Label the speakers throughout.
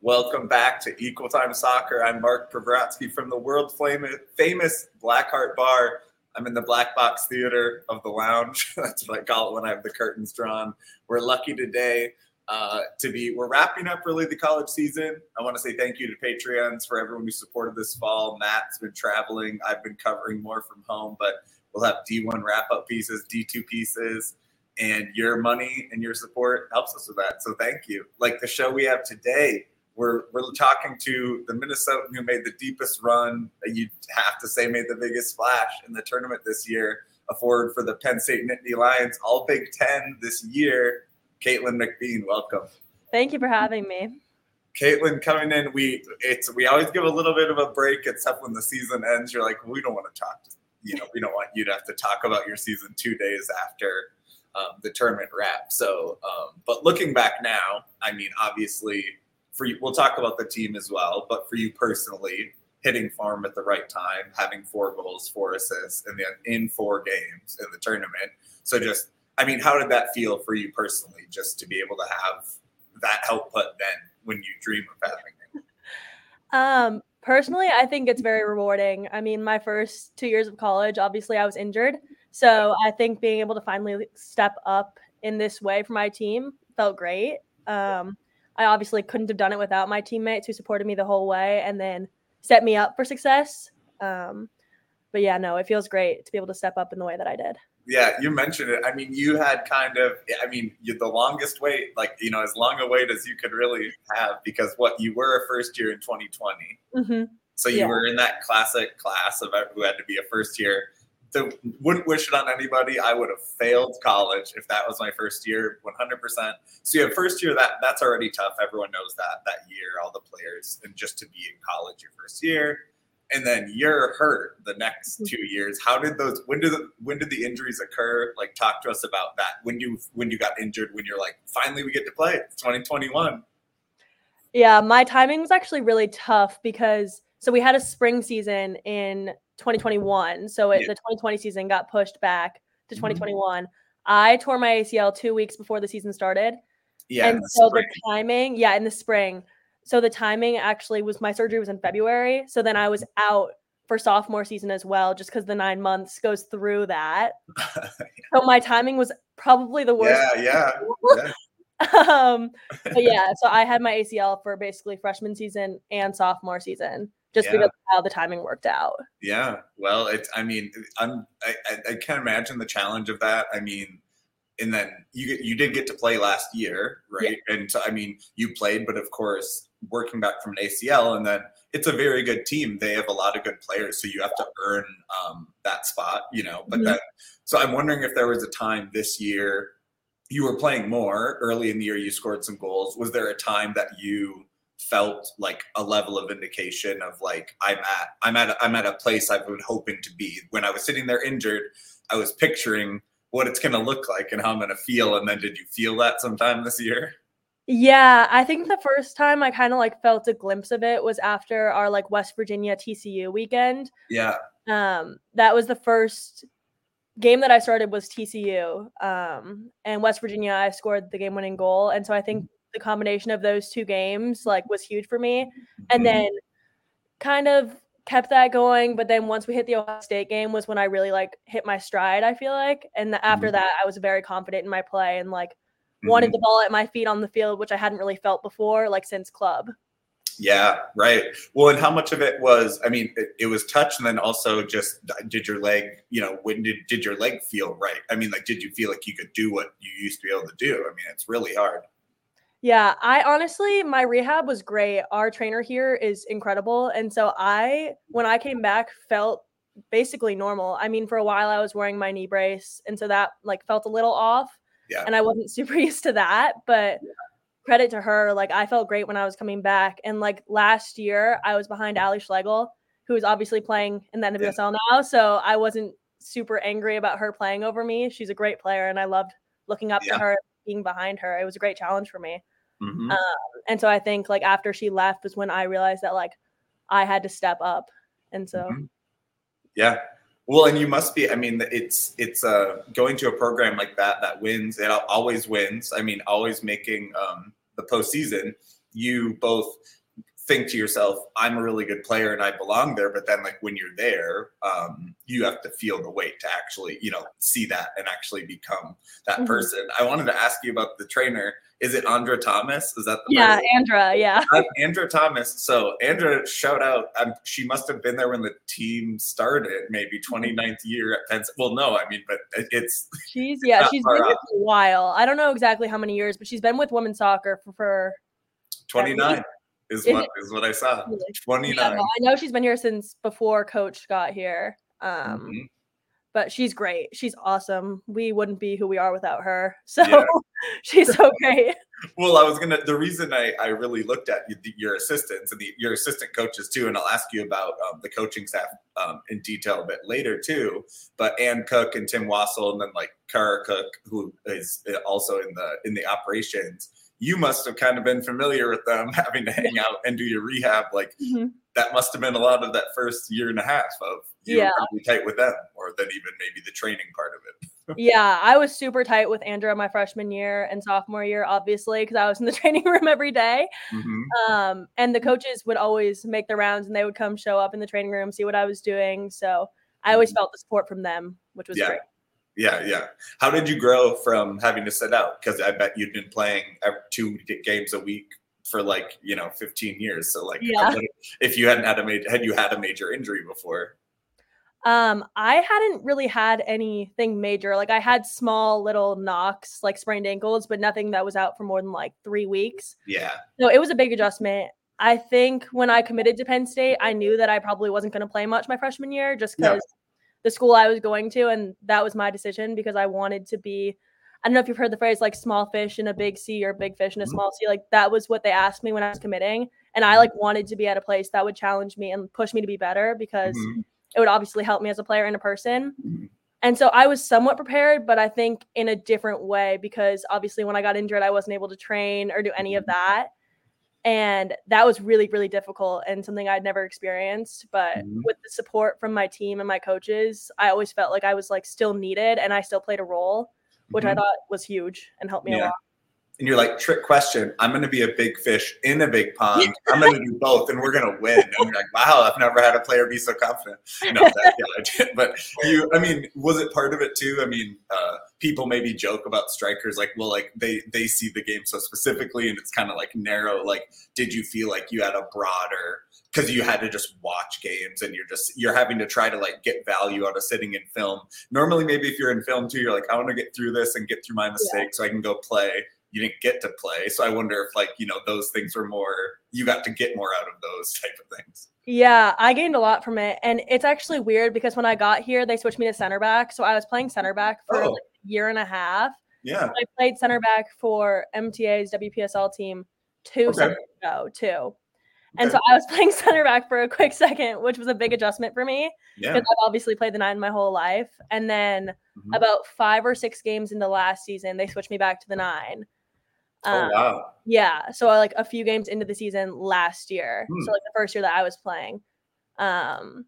Speaker 1: Welcome back to Equal Time Soccer. I'm Mark Privratsky from the world famous Black Hart Bar. I'm in the Black Box Theater of the Lounge. That's what I call it when I have the curtains drawn. We're lucky today uh, to be. We're wrapping up really the college season. I want to say thank you to Patreons for everyone who supported this fall. Matt's been traveling. I've been covering more from home, but we'll have D1 wrap up pieces, D2 pieces and your money and your support helps us with that. So thank you. Like the show we have today, we're we're talking to the Minnesotan who made the deepest run. You have to say made the biggest splash in the tournament this year. A forward for the Penn State Nittany Lions, all Big Ten this year. Kaitlyn MacBean, welcome.
Speaker 2: Thank you for having me.
Speaker 1: Kaitlyn coming in, we it's we always give a little bit of a break, except when the season ends. You're like, we don't want to talk to you know, we don't want you to have to talk about your season two days after um, the tournament wrap. So, um, but looking back now, I mean, obviously, for you, we'll talk about the team as well. But for you personally, hitting form at the right time, having four goals, four assists, and then in four games in the tournament. So, just, I mean, how did that feel for you personally, just to be able to have that output then when you dream of having it?
Speaker 2: Um, personally, I think it's very rewarding. I mean, my first two years of college, obviously, I was injured. So I think being able to finally step up in this way for my team felt great. Um, I obviously couldn't have done it without my teammates who supported me the whole way and then set me up for success. Um, but yeah, no, it feels great to be able to step up in the way that I did.
Speaker 1: Yeah, you mentioned it. I mean, you had kind of, I mean, you, the longest wait, like, you know, as long a wait as you could really have because what you were a first year in 2020. Mm-hmm. So you yeah. were in that classic class of who had to be a first year the, wouldn't wish it on anybody. I would have failed college if that was my first year, 100%. So have first year that that's already tough. Everyone knows that that year, all the players, and just to be in college your first year, and then you're hurt the next mm-hmm. two years. How did those? When did the, when did the injuries occur? Like, talk to us about that. When you when you got injured, when you're like, finally we get to play. It's 2021.
Speaker 2: Yeah, my timing was actually really tough because so we had a spring season in 2021. So it, yeah. the 2020 season got pushed back to 2021. Mm-hmm. I tore my ACL two weeks before the season started. Yeah. And the so spring. the timing, yeah, in the spring. So the timing actually was my surgery was in February. So then I was out for sophomore season as well, just because the nine months goes through that. yeah. So my timing was probably the worst.
Speaker 1: Yeah, yeah.
Speaker 2: yeah. um, but yeah, so I had my ACL for basically freshman season and sophomore season just yeah. because how the timing worked out.
Speaker 1: Yeah. Well, it's, I mean, I'm, I, I can't imagine the challenge of that. I mean, and then you you did get to play last year, right? Yeah. And so, I mean, you played, but of course, working back from an ACL, and then it's a very good team. They have a lot of good players, so you have to earn um, that spot, you know. But mm-hmm. then, so I'm wondering if there was a time this year you were playing more early in the year. You scored some goals. Was there a time that you felt like a level of indication of like I'm at I'm at a, I'm at a place I've been hoping to be. When I was sitting there injured, I was picturing what it's going to look like and how I'm going to feel. And then, did you feel that sometime this year?
Speaker 2: Yeah, I think the first time I kind of like felt a glimpse of it was after our like West Virginia TCU weekend.
Speaker 1: Yeah.
Speaker 2: Um, that was the first game that I started was TCU. Um, and West Virginia, I scored the game winning goal. And so I think the combination of those two games like was huge for me. And mm-hmm. then kind of kept that going. But then once we hit the Ohio State game was when I really like hit my stride, I feel like. And after mm-hmm. that, I was very confident in my play and like mm-hmm. wanted the ball at my feet on the field, which I hadn't really felt before, like since club.
Speaker 1: Yeah, right. Well, and how much of it was? I mean, it, it, was touch, and then also just did your leg? You know, when did did your leg feel right? I mean, like, did you feel like you could do what you used to be able to do? I mean, it's really hard.
Speaker 2: Yeah, I honestly, my rehab was great. Our trainer here is incredible. And so I, when I came back, felt basically normal. I mean, for a while I was wearing my knee brace. And so that like felt a little off. Yeah. And I wasn't super used to that. But yeah. credit to her, like I felt great when I was coming back. And like last year, I was behind Ally Schlegel, who is obviously playing in the NWSL yeah. now. So I wasn't super angry about her playing over me. She's a great player. And I loved looking up yeah. to her being behind her. It was a great challenge for me. Mm-hmm. Um, and so I think like after she left was when I realized that like I had to step up. And so, mm-hmm.
Speaker 1: yeah. Well, and you must be. I mean, it's it's uh, going to a program like that that wins. It always wins. I mean, always making um, the postseason. you both think to yourself, I'm a really good player and I belong there. But then, like when you're there, um, you have to feel the weight to actually, you know, see that and actually become that mm-hmm. person. I wanted to ask you about the trainer. Is it Andra Thomas? Is that
Speaker 2: the yeah, person? Andra? Yeah,
Speaker 1: I'm Andra Thomas. So Andra, shout out. Um, she must have been there when the team started, maybe 29th mm-hmm. year at Penn. Well, no, I mean, but it's
Speaker 2: she's yeah, she's been with a while. I don't know exactly how many years, but she's been with women's soccer for, for
Speaker 1: 29 is what is what I saw. Twenty nine. Yeah,
Speaker 2: I know she's been here since before Coach got here. Um, mm-hmm. but she's great. She's awesome. We wouldn't be who we are without her. So yeah. she's so great.
Speaker 1: well, I was gonna. The reason I I really looked at your assistants and the, your assistant coaches too, and I'll ask you about um, the coaching staff um, in detail a bit later too. But Ann Cook and Tim Wassel, and then like Kara Cook, who is uh, also in the in the operations you must have kind of been familiar with them having to hang out and do your rehab like mm-hmm. that must have been a lot of that first year and a half of you yeah. probably tight with them or then even maybe the training part of it
Speaker 2: yeah i was super tight with andra my freshman year and sophomore year obviously because i was in the training room every day. Mm-hmm. Um, and the coaches would always make the rounds and they would come show up in the training room see what i was doing so i always mm-hmm. felt the support from them which was yeah. great
Speaker 1: yeah, yeah. How did you grow from having to sit out? Because I bet you'd been playing two games a week for like you know 15 years. So like, yeah. if you hadn't had a major, had you had a major injury before?
Speaker 2: Um, I hadn't really had anything major. Like I had small little knocks, like sprained ankles, but nothing that was out for more than like three weeks.
Speaker 1: Yeah.
Speaker 2: So it was a big adjustment. I think when I committed to Penn State, I knew that I probably wasn't going to play much my freshman year just because the school I was going to, and that was my decision because I wanted to be. I don't know if you've heard the phrase like small fish in a big sea or big fish in a mm-hmm. small sea. Like that was what they asked me when I was committing. And I like wanted to be at a place that would challenge me and push me to be better because mm-hmm. it would obviously help me as a player and a person. Mm-hmm. And so I was somewhat prepared, but I think in a different way because obviously when I got injured, I wasn't able to train or do any of mm-hmm. that and that was really really difficult and something i'd never experienced but mm-hmm. with the support from my team and my coaches i always felt like i was like still needed and i still played a role which mm-hmm. i thought was huge and helped me yeah. a lot
Speaker 1: and you're like, trick question. I'm going to be a big fish in a big pond. I'm going to do both, and we're going to win. And you're like, wow, I've never had a player be so confident. No, that, yeah, I did. But you, I mean, was it part of it too? I mean, uh, people maybe joke about strikers, like, well, like they they see the game so specifically, and it's kind of like narrow. Like, did you feel like you had a broader? because you had to just watch games and you're just you're having to try to like get value out of sitting in film normally maybe if you're in film too you're like i want to get through this and get through my mistakes yeah. so i can go play you didn't get to play. So I wonder if like, you know, those things were more you got to get more out of those type of things.
Speaker 2: Yeah, I gained a lot from it. And it's actually weird because when I got here, they switched me to center back. So I was playing center back for oh. like a year and a half.
Speaker 1: Yeah.
Speaker 2: I played center back for MTA's WPSL team two okay. summers ago, too. And so I was playing center back for a quick second, which was a big adjustment for me because yeah. I've obviously played the nine my whole life. And then mm-hmm. about five or six games into last season, they switched me back to the nine.
Speaker 1: Oh, um, oh wow!
Speaker 2: Yeah, so like a few games into the season last year, hmm. so like the first year that I was playing. Um,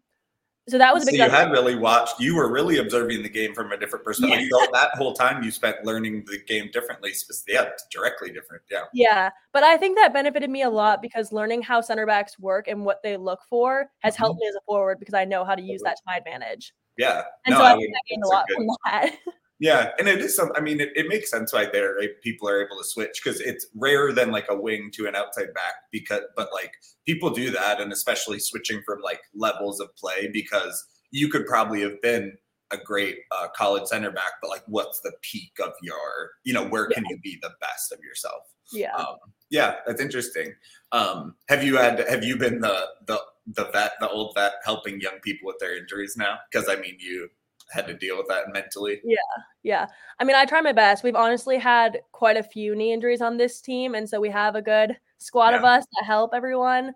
Speaker 2: so that was a
Speaker 1: big. So you had really watched. You were really observing the game from a different perspective. Yeah. that whole time you spent learning the game differently. Yeah, directly different. Yeah.
Speaker 2: Yeah, but I think that benefited me a lot because learning how center backs work and what they look for has mm-hmm. helped me as a forward because I know how to use that to my advantage.
Speaker 1: Yeah,
Speaker 2: and no, so I, I think I gained a lot good, from that.
Speaker 1: Yeah, and it is some. I mean, it, it makes sense why there right? people are able to switch because it's rarer than like a wing to an outside back. Because, but like people do that, and especially switching from like levels of play because you could probably have been a great uh, college center back, but like, what's the peak of your? You know, where can you be the best of yourself?
Speaker 2: Yeah,
Speaker 1: um, yeah, that's interesting. Um, have you had? Have you been the the the vet, the old vet, helping young people with their injuries now? Because I mean, you had to deal with that mentally.
Speaker 2: Yeah, yeah. I mean, I try my best. We've honestly had quite a few knee injuries on this team, and so we have a good squad yeah. of us that help everyone.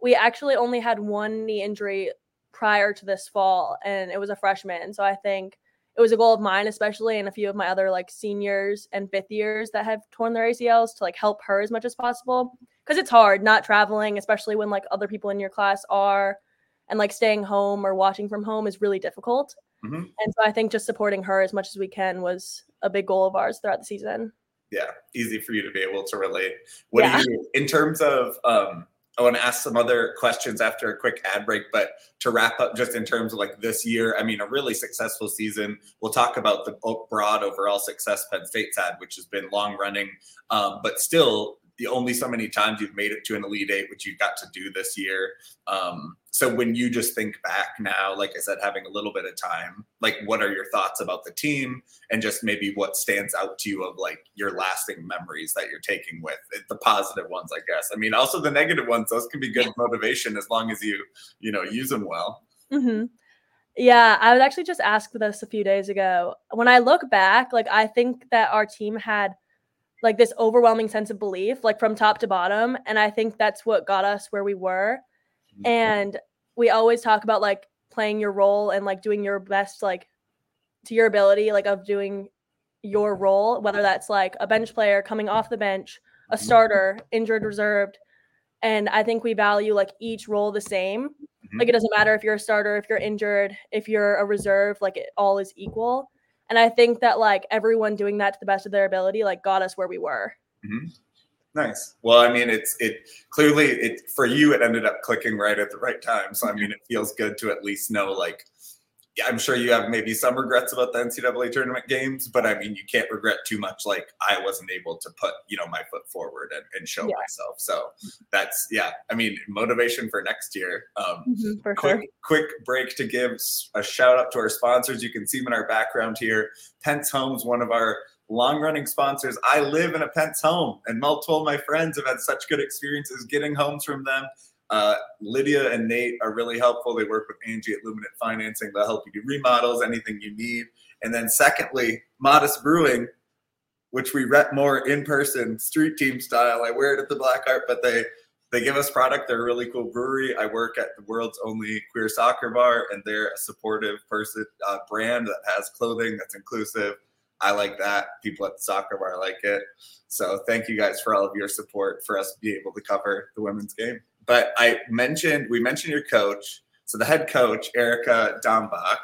Speaker 2: We actually only had one knee injury prior to this fall, and it was a freshman. So I think it was a goal of mine, especially, and a few of my other like seniors and fifth years that have torn their ACLs to like help her as much as possible. Because it's hard not traveling, especially when like other people in your class are, and like staying home or watching from home is really difficult. Mm-hmm. And so I think just supporting her as much as we can was a big goal of ours throughout the season.
Speaker 1: yeah, easy for you to be able to relate. What
Speaker 2: Yeah.
Speaker 1: do you, in terms of, um, I want to ask some other questions after a quick ad break, but to wrap up, just in terms of like this year, I mean, a really successful season. We'll talk about the broad overall success Penn State's had, which has been long running, um, but still only so many times you've made it to an elite eight, which you got to do this year. Um, so when you just think back now, like I said, having a little bit of time, like what are your thoughts about the team and just maybe what stands out to you of like your lasting memories that you're taking with it, the positive ones, I guess. I mean, also the negative ones, those can be good motivation as long as you, you know, use them well.
Speaker 2: hmm Yeah, I was actually just asked this a few days ago. When I look back, like I think that our team had like this overwhelming sense of belief, like from top to bottom, and I think that's what got us where we were. And we always talk about like playing your role and like doing your best, like to your ability, like of doing your role, whether that's like a bench player coming off the bench, a
Speaker 1: Mhm.
Speaker 2: starter, injured, reserved. And I think we value like each role the same.
Speaker 1: Mhm.
Speaker 2: Like it doesn't matter if you're a starter, if you're injured, if you're a reserve, like it all is equal. And I think that like everyone doing that to the best of their ability, like got us where we were. Mm-hmm.
Speaker 1: Nice. Well, I mean, it's it clearly it for you. It ended up clicking right at the right time. So I mm-hmm. mean, it feels good to at least know like. Yeah, I'm sure you have maybe some regrets about the NCAA tournament games, but I mean, you can't regret too much. Like I wasn't able to put you know my foot forward and, and show
Speaker 2: Yeah.
Speaker 1: myself. So that's yeah. I mean, motivation for next year. Um,
Speaker 2: For
Speaker 1: quick,
Speaker 2: sure.
Speaker 1: quick break to give a shout out to our sponsors. You can see them in our background here. Pentz Homes, one of our long running sponsors. I live in a Pence home, and multiple of my friends have had such good experiences getting homes from them. Uh, Lydia and Nate are really helpful. They work with Angie at Luminant Financing. They'll help you do remodels, anything you need. And then, secondly, Modist Brewing, which we rep more in person, street team style. I wear it at the Black Hart, but they they give us product. They're a really cool brewery. I work at the world's only queer soccer bar, and they're a supportive person uh, brand that has clothing that's inclusive. I like that. People at the soccer bar like it. So thank you guys for all of your support for us to be able to cover the women's game. But I mentioned we mentioned your coach. So the head coach Erica Dambach,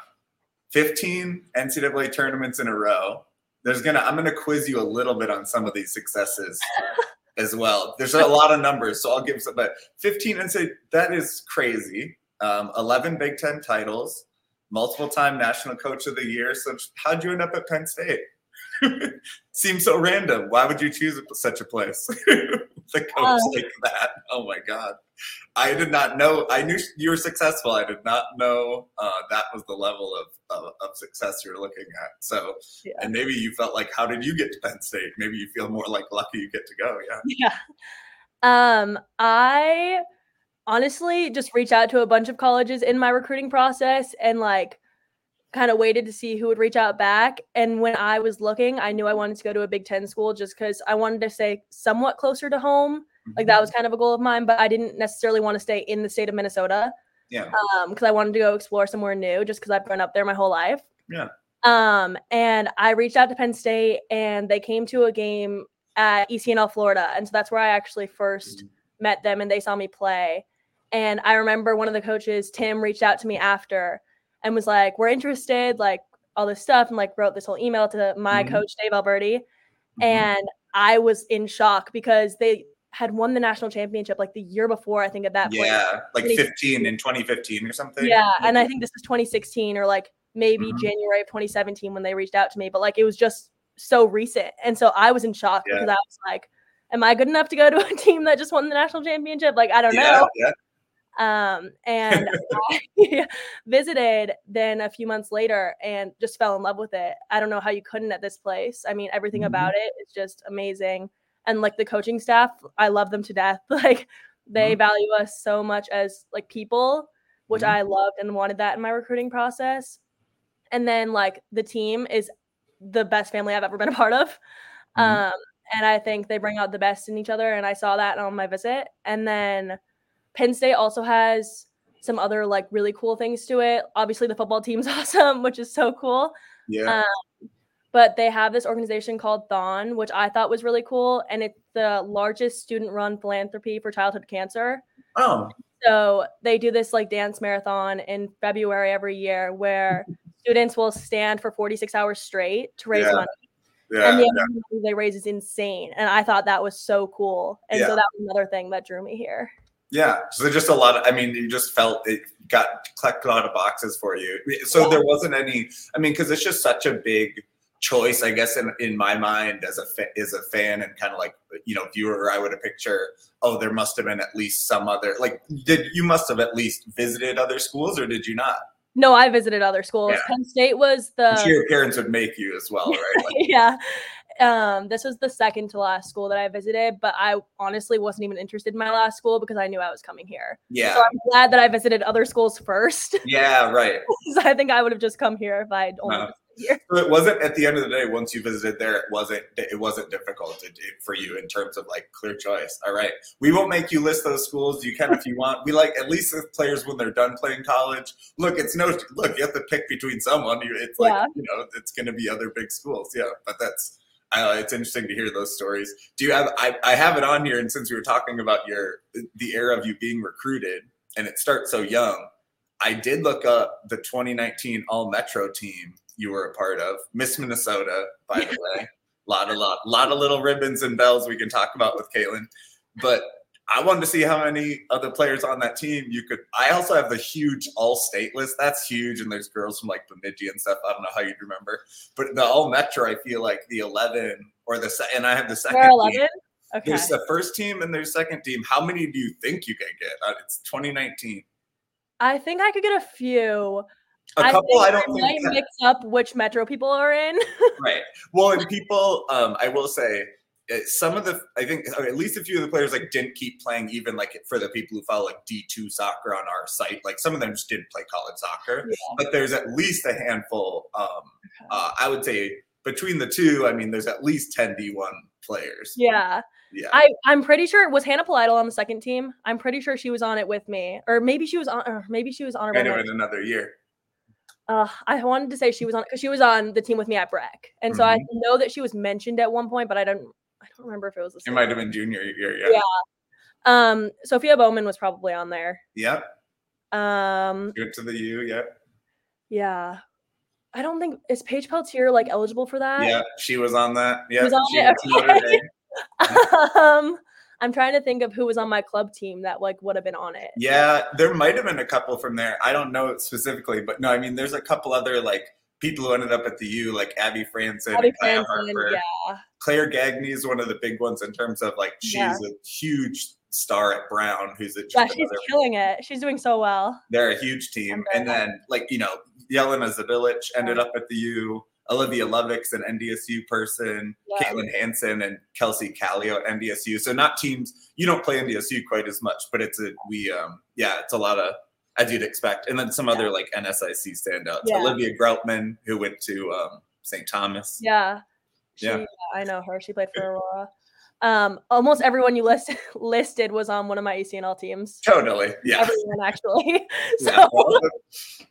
Speaker 1: 15 NCAA tournaments in a row. There's gonna I'm gonna quiz you a little bit on some of these successes as well. There's a lot of numbers, so I'll give some. But 15 and say that is crazy. Um, 11 Big Ten titles, multiple time National Coach of the Year. So how'd you end up at Penn State? Seems so random. Why would you choose such a place? the coach
Speaker 2: Um,
Speaker 1: like that. Oh my god. I did not know. I knew you were successful. I did not know uh, that was the level of, of, of success you're looking at. So,
Speaker 2: Yeah.
Speaker 1: and maybe you felt like, how did you get to Penn State? Maybe you feel more like lucky you get to go. Yeah.
Speaker 2: Yeah. Um, I honestly just reached out to a bunch of colleges in my recruiting process and like kind of waited to see who would reach out back. And when I was looking, I knew I wanted to go to a Big Ten school just because I wanted to stay somewhat closer to home. Like that was kind of a goal of mine, but I didn't necessarily want to stay in the state of Minnesota.
Speaker 1: Yeah.
Speaker 2: Um, because I wanted to go explore somewhere new just because I've grown up there my whole life.
Speaker 1: Yeah.
Speaker 2: Um, and I reached out to Penn State and they came to a game at ECNL Florida. And so that's where I actually 1st met them and they saw me play. And I remember one of the coaches, Tim, reached out to me after and was like, We're interested, like all this stuff, and like wrote this whole email to my
Speaker 1: Mhm.
Speaker 2: coach, Dave Alberti.
Speaker 1: Mhm.
Speaker 2: And I was in shock because they had won the national championship like the year before, I think at that point.
Speaker 1: yeah, like
Speaker 2: 20
Speaker 1: 15 in 2015 or something.
Speaker 2: Yeah, and I think this is 2016 or like maybe
Speaker 1: Mhm.
Speaker 2: January of 2017 when they reached out to me, but like it was just so recent. And so I was in shock
Speaker 1: Yeah.
Speaker 2: because I was like, am I good enough to go to a team that just won the national championship? Like I don't
Speaker 1: yeah,
Speaker 2: know.
Speaker 1: yeah.
Speaker 2: Um and I visited then a few months later and just fell in love with it. I don't know how you couldn't at this place. I mean, everything
Speaker 1: Mhm.
Speaker 2: about it is just amazing. And like the coaching staff, I love them to death. Like they
Speaker 1: Mhm.
Speaker 2: value us so much as like people, which
Speaker 1: Mhm.
Speaker 2: I loved and wanted that in my recruiting process. And then like the team is the best family I've ever been a part of.
Speaker 1: Mhm.
Speaker 2: Um, and I think they bring out the best in each other. And I saw that on my visit. And then Penn State also has some other like really cool things to it. Obviously, the football team's awesome, which is so cool.
Speaker 1: yeah.
Speaker 2: Um, but they have this organization called Thon, which I thought was really cool. And it's the largest student run philanthropy for childhood cancer.
Speaker 1: oh,
Speaker 2: So they do this like dance marathon in February every year where students will stand for 46 hours straight to raise
Speaker 1: Yeah.
Speaker 2: money.
Speaker 1: Yeah,
Speaker 2: and the
Speaker 1: yeah.
Speaker 2: money they raise is insane. And I thought that was so cool. And
Speaker 1: Yeah.
Speaker 2: so that was another thing that drew me here.
Speaker 1: Yeah, so just a lot of. I mean, you just felt it got clicked a lot of boxes for you. So
Speaker 2: Yeah.
Speaker 1: there wasn't any. I mean, because it's just such a big choice, I guess, in, in my mind as a fa- as a fan and kind of like you know viewer, I would have picture. Oh, there must have been at least some other. Like, did you must have at least visited other schools, or did you not?
Speaker 2: No, I visited other schools.
Speaker 1: Yeah.
Speaker 2: Penn State was the
Speaker 1: I'm your parents would make you as well, right? Like,
Speaker 2: yeah. Um, this was the second to last school that I visited, but I honestly wasn't even interested in my last school because I knew I was coming here.
Speaker 1: yeah,
Speaker 2: So I'm glad that I visited other schools first.
Speaker 1: yeah, right.
Speaker 2: I think I would have just come here if I'd only
Speaker 1: Uh,
Speaker 2: visited here.
Speaker 1: So it wasn't at the end of the day. Once you visited there, it wasn't it wasn't difficult to do for you in terms of like clear choice. All right, we won't make you list those schools. You can if you want. We like at least the players when they're done playing college. Look, it's no look. You have to pick between someone. You- It's like
Speaker 2: Yeah.
Speaker 1: you know, it's going to be other big schools. Yeah, but that's. Uh, it's interesting to hear those stories. Do you have? I, I have it on here, and since we were talking about your the era of you being recruited, and it starts so young, I did look up the 2019 All Metro team you were a part of, Miss Minnesota, by the way. lot of lot, lot of little ribbons and bells we can talk about with Kaitlyn. But I wanted to see how many other players on that team you could. I also have the huge All State list. That's huge, and there's girls from like Bemidji and stuff. I don't know how you'd remember, but the All Metro, I feel like the 11 or the and I have the second.
Speaker 2: There are
Speaker 1: team.
Speaker 2: 11? Okay.
Speaker 1: There's the first team and there's second team. How many do you think you can get? Uh, It's 2019.
Speaker 2: I think I could get a few.
Speaker 1: A couple.
Speaker 2: think
Speaker 1: I, don't
Speaker 2: might
Speaker 1: think. that-
Speaker 2: mix up which metro people are in.
Speaker 1: right. Well, and people, um, I will say, some of the, I think uh, at least a few of the players like didn't keep playing, even like for the people who follow like D two soccer on our site. Like some of them just didn't play college soccer,
Speaker 2: Yeah.
Speaker 1: but there's at least a handful. Um, uh, I would say between the two, I mean, there's at least ten D one players.
Speaker 2: yeah.
Speaker 1: Yeah.
Speaker 2: I, I'm pretty sure it was Hannah Polidal on the second team. I'm pretty sure she was on it with me. Or maybe she was on or maybe she was on
Speaker 1: in another year.
Speaker 2: Uh, I wanted to say she was on because she was on the team with me at Breck, and so I
Speaker 1: Mhm.
Speaker 2: know that she was mentioned at one point, but I don't. I don't remember if it was the
Speaker 1: It might have been junior year. Yeah.
Speaker 2: Yeah. Um, Sophia Bowman was probably on there.
Speaker 1: Yep.
Speaker 2: Um,
Speaker 1: Good to the U. Yep.
Speaker 2: yeah. I don't think is Paige Peltier like eligible for that.
Speaker 1: Yeah. She was on that. Yeah.
Speaker 2: was on
Speaker 1: she
Speaker 2: it?
Speaker 1: went
Speaker 2: Okay. Um, I'm trying to think of who was on my club team that like would have been on it.
Speaker 1: Yeah, there might have been a couple from there. I don't know specifically, but no, I mean, there's a couple other like people who ended up at the U, like Abby Franson,
Speaker 2: Abby
Speaker 1: and
Speaker 2: Franson,
Speaker 1: Harper.
Speaker 2: yeah.
Speaker 1: Claire Gagne is one of the big ones in terms of like she's
Speaker 2: Yeah.
Speaker 1: a huge star at Brown, who's a,
Speaker 2: Yeah, she's killing it. She's doing so well.
Speaker 1: they're a huge team. And then like you know, Yelena Zabilich ended up at the U. Olivia Lovix, an NDSU person,
Speaker 2: Yeah.
Speaker 1: Caitlin Hansen and Kelsey Callio at NDSU. So not teams you don't play NDSU quite as much, but it's a we um yeah, it's a lot of as you'd expect. And then some other like NSIC standouts.
Speaker 2: Yeah.
Speaker 1: Olivia Groutman, who went to um St. Thomas.
Speaker 2: Yeah. She,
Speaker 1: Yeah.
Speaker 2: I know her. She played for Aurora. Um, almost everyone you list, listed was on one of my ECNL teams.
Speaker 1: Totally. Yeah.
Speaker 2: Everyone actually. so
Speaker 1: Yeah, well, the,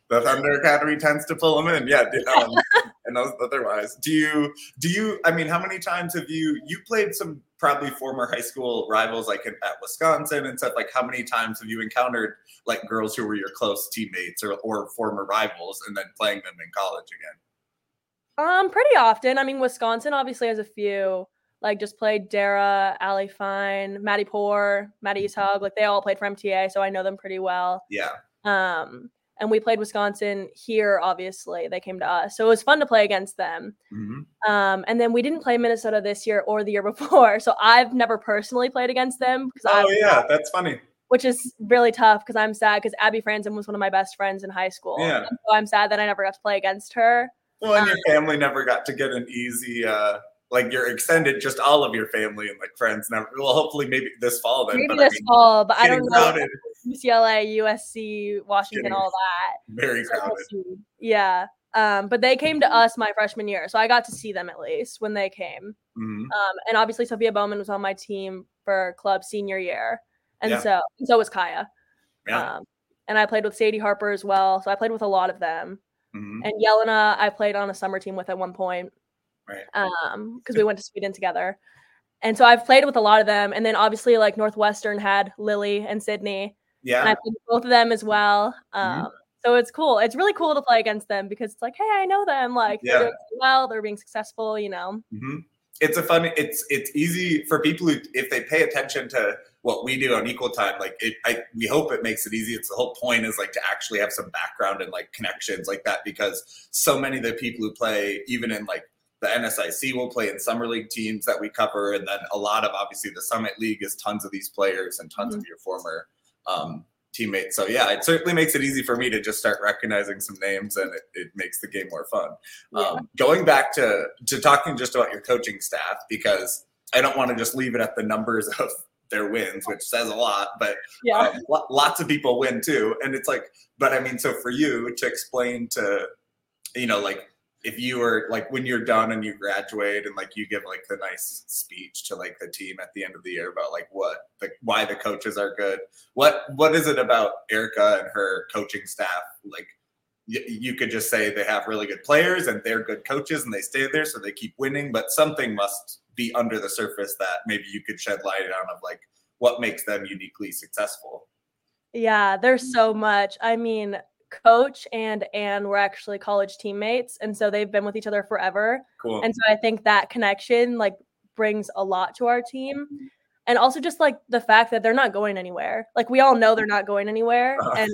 Speaker 1: the Thunder Academy tends to pull them in. Yeah, um, and otherwise, do you do you? I mean, how many times have you you played some probably former high school rivals like in, at Wisconsin and stuff? Like, how many times have you encountered like girls who were your close teammates or or former rivals, and then playing them in college again?
Speaker 2: Um pretty often. I mean, Wisconsin obviously has a few. Like just played Dara, Ali Fine, Maddie Poor, Maddie Hug. Like they all played for MTA, so I know them pretty well.
Speaker 1: Yeah,
Speaker 2: Um, and we played Wisconsin here, obviously. They came to us. So it was fun to play against them.
Speaker 1: Mhm.
Speaker 2: Um, and then we didn't play Minnesota this year or the year before. So I've never personally played against them because
Speaker 1: Oh
Speaker 2: I
Speaker 1: yeah, that's funny.
Speaker 2: which is really tough because I'm sad because Abby Franzen was one of my best friends in high school.
Speaker 1: Yeah.
Speaker 2: So I'm sad that I never got to play against her.
Speaker 1: Well, and your family never got to get an easy. uh like your extended, just all of your family and like friends never. Well, hopefully, maybe this fall then.
Speaker 2: Maybe
Speaker 1: but
Speaker 2: this
Speaker 1: I mean,
Speaker 2: fall, but I don't know.
Speaker 1: crowded,
Speaker 2: UCLA, USC, Washington,
Speaker 1: Getting
Speaker 2: all that.
Speaker 1: very crowded.
Speaker 2: Yeah. Um, but they came to us my freshman year, so I got to see them at least when they came.
Speaker 1: Mhm.
Speaker 2: Um, and obviously Sophia Bowman was on my team for club senior year, and
Speaker 1: Yeah.
Speaker 2: so and so was Kaya.
Speaker 1: Yeah.
Speaker 2: Um, and I played with Sadie Harper as well, so I played with a lot of them.
Speaker 1: Mhm.
Speaker 2: And Yelena, I played on a summer team with at one point.
Speaker 1: Right.
Speaker 2: Um, because we went to Sweden together. And so I've played with a lot of them. And then obviously like Northwestern had Lily and Sydney. And I
Speaker 1: Yeah.
Speaker 2: played both of them as well. Um,
Speaker 1: Mhm.
Speaker 2: So it's cool. It's really cool to play against them because it's like, hey, I know them. Like
Speaker 1: Yeah.
Speaker 2: they're doing well, they're being successful. You know.
Speaker 1: hmm It's a fun. It's it's easy for people who, if they pay attention to what we do on Equal Time, like it. I we hope it makes it easy. It's the whole point is like to actually have some background and like connections like that because so many of the people who play, even in like the NSIC, will play in summer league teams that we cover, and then a lot of obviously the Summit League is tons of these players and tons of your former um, teammates. So yeah, it certainly makes it easy for me to just start recognizing some names, and it, it makes the game more fun.
Speaker 2: Yeah.
Speaker 1: Um, going back to to talking just about your coaching staff because I don't want to just leave it at the numbers of their wins, which says a lot, but
Speaker 2: Yeah.
Speaker 1: um, lo- lots of people win too, and it's like, but I mean, so for you to explain to, you know, like if you were like when you're done and you graduate and like you give like the nice speech to like the team at the end of the year about like what the why the coaches are good what what is it about erica and her coaching staff like y- you could just say they have really good players and they're good coaches and they stay there so they keep winning but something must be under the surface that maybe you could shed light on of like what makes them uniquely successful
Speaker 2: Yeah, there's so much. I mean, Coach and Anne were actually college teammates, and so they've been with each other forever.
Speaker 1: cool
Speaker 2: And so I think that connection like brings a lot to our team. And also just like the fact that they're not going anywhere. Like we all know they're not going anywhere.
Speaker 1: Uh,
Speaker 2: And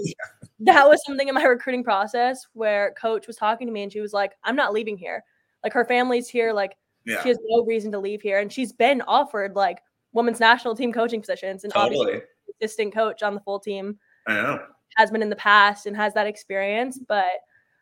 Speaker 2: that was something in my recruiting process where coach was talking to me and she was like, I'm not leaving here. Like her family's here. Like
Speaker 1: yeah
Speaker 2: she has no reason to leave here. And she's been offered like women's national team coaching positions and obviously
Speaker 1: totally
Speaker 2: assistant coach on the full team
Speaker 1: i know
Speaker 2: has been in the past and has that experience. But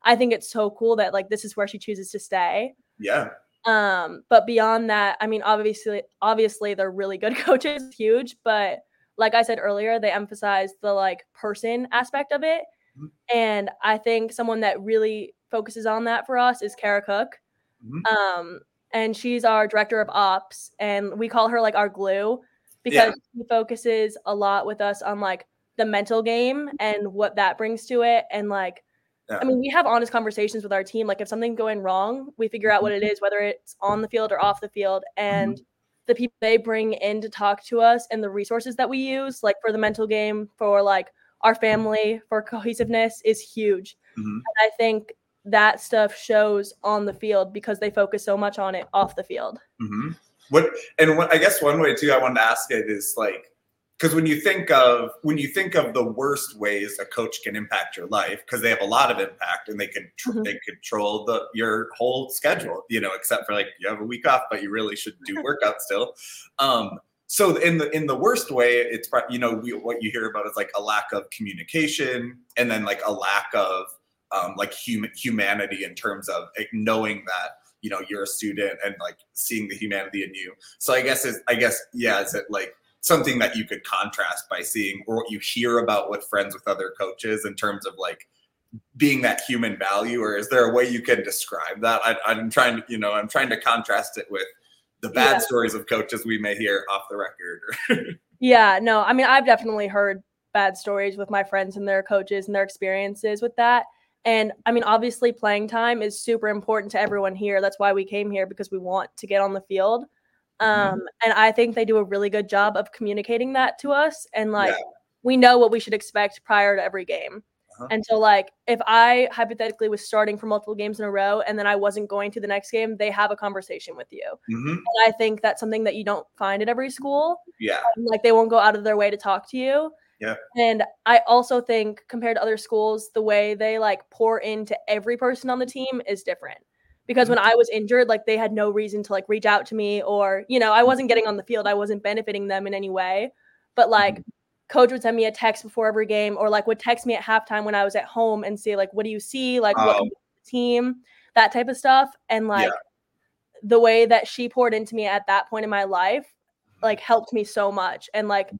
Speaker 2: I think it's so cool that like this is where she chooses to stay.
Speaker 1: yeah
Speaker 2: Um, but beyond that, I mean, obviously, obviously they're really good coaches, huge. But like I said earlier, they emphasize the like person aspect of it.
Speaker 1: Mhm.
Speaker 2: And I think someone that really focuses on that for us is Kara Cook.
Speaker 1: Mhm.
Speaker 2: Um, and she's our director of ops, and we call her like our glue because she focuses a lot with us on like the mental game and what that brings to it. And like,
Speaker 1: Yeah.
Speaker 2: I mean, we have honest conversations with our team. Like, if something's going wrong, we figure out what it is, whether it's on the field or off the field. And the people they bring in to talk to us and the resources that we use, like for the mental game, for like our family, for cohesiveness, is huge.
Speaker 1: Mhm.
Speaker 2: And I think that stuff shows on the field because they focus so much on it off the field.
Speaker 1: hmm What and what I guess one way too I wanted to ask it is like because when you think of when you think of the worst ways a coach can impact your life because they have a lot of impact and they can tr-
Speaker 2: Mhm.
Speaker 1: they control the your whole schedule you know except for like you have a week off but you really should do workout still um so in the in the worst way it's you know we, what you hear about is like a lack of communication and then like a lack of um, like human humanity in terms of like, knowing that you know you're a student and like seeing the humanity in you so i guess is i guess yeah is it like something that you could contrast by seeing or what you hear about with friends with other coaches in terms of like being that human value or is there a way you can describe that I, i'm trying to you know i'm trying to contrast it with the bad
Speaker 2: Yeah.
Speaker 1: stories of coaches we may hear off the record
Speaker 2: Yeah, no, I mean, I've definitely heard bad stories with my friends and their coaches and their experiences with that. And I mean, obviously, playing time is super important to everyone here. That's why we came here because we want to get on the field. Um, and I think they do a really good job of communicating that to us. And like,
Speaker 1: Yeah.
Speaker 2: we know what we should expect prior to every game.
Speaker 1: Uh-huh.
Speaker 2: And so, like, if I hypothetically was starting for multiple games in a row and then I wasn't going to the next game, they have a conversation with you.
Speaker 1: Mhm.
Speaker 2: And I think that's something that you don't find at every school
Speaker 1: yeah
Speaker 2: like they won't go out of their way to talk to you.
Speaker 1: Yeah.
Speaker 2: And I also think compared to other schools, the way they like pour into every person on the team is different. Because when mm-hmm. I was injured, like they had no reason to like reach out to me or, you know, I mm-hmm. wasn't getting on the field. I wasn't benefiting them in any way. But like mm-hmm. coach would send me a text before every game or like would text me at halftime when I was at home and say, like, what do you see? Like what
Speaker 1: Oh.
Speaker 2: can you do with the team, that type of stuff. And like the way that she poured into me at that point in my life like helped me so much and like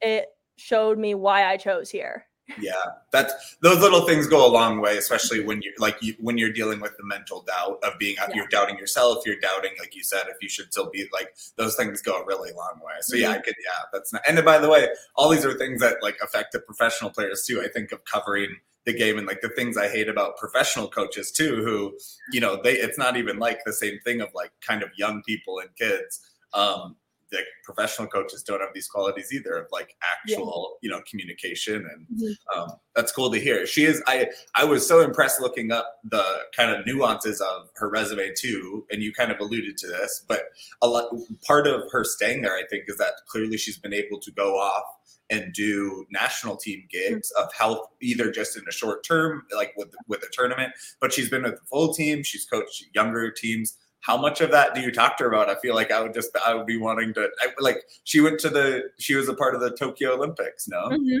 Speaker 2: it showed me why I chose here.
Speaker 1: Yeah that's those little things go a long way especially when you're like you when you're dealing with the mental doubt of being
Speaker 2: Yeah.
Speaker 1: you're doubting yourself you're doubting like you said if you should still be like those things go a really long way. So yeah i could yeah that's not and by the way all these are things that like affect the professional players too i think of covering the game and like the things i hate about professional coaches too who you know they it's not even like the same thing of like kind of young people and kids. Um the professional coaches don't have these qualities either of like actual you know communication and
Speaker 2: Mhm.
Speaker 1: um, that's cool to hear. She is i i was so impressed looking up the kind of nuances of her resume too and you kind of alluded to this but a lot part of her staying there i think is that clearly she's been able to go off and do national team gigs of health either just in a short term like with with a tournament but she's been with the full team she's coached younger teams how much of that do you talk to her about i feel like i would just i would be wanting to I, like she went to the she was a part of the tokyo olympics no
Speaker 2: Mhm.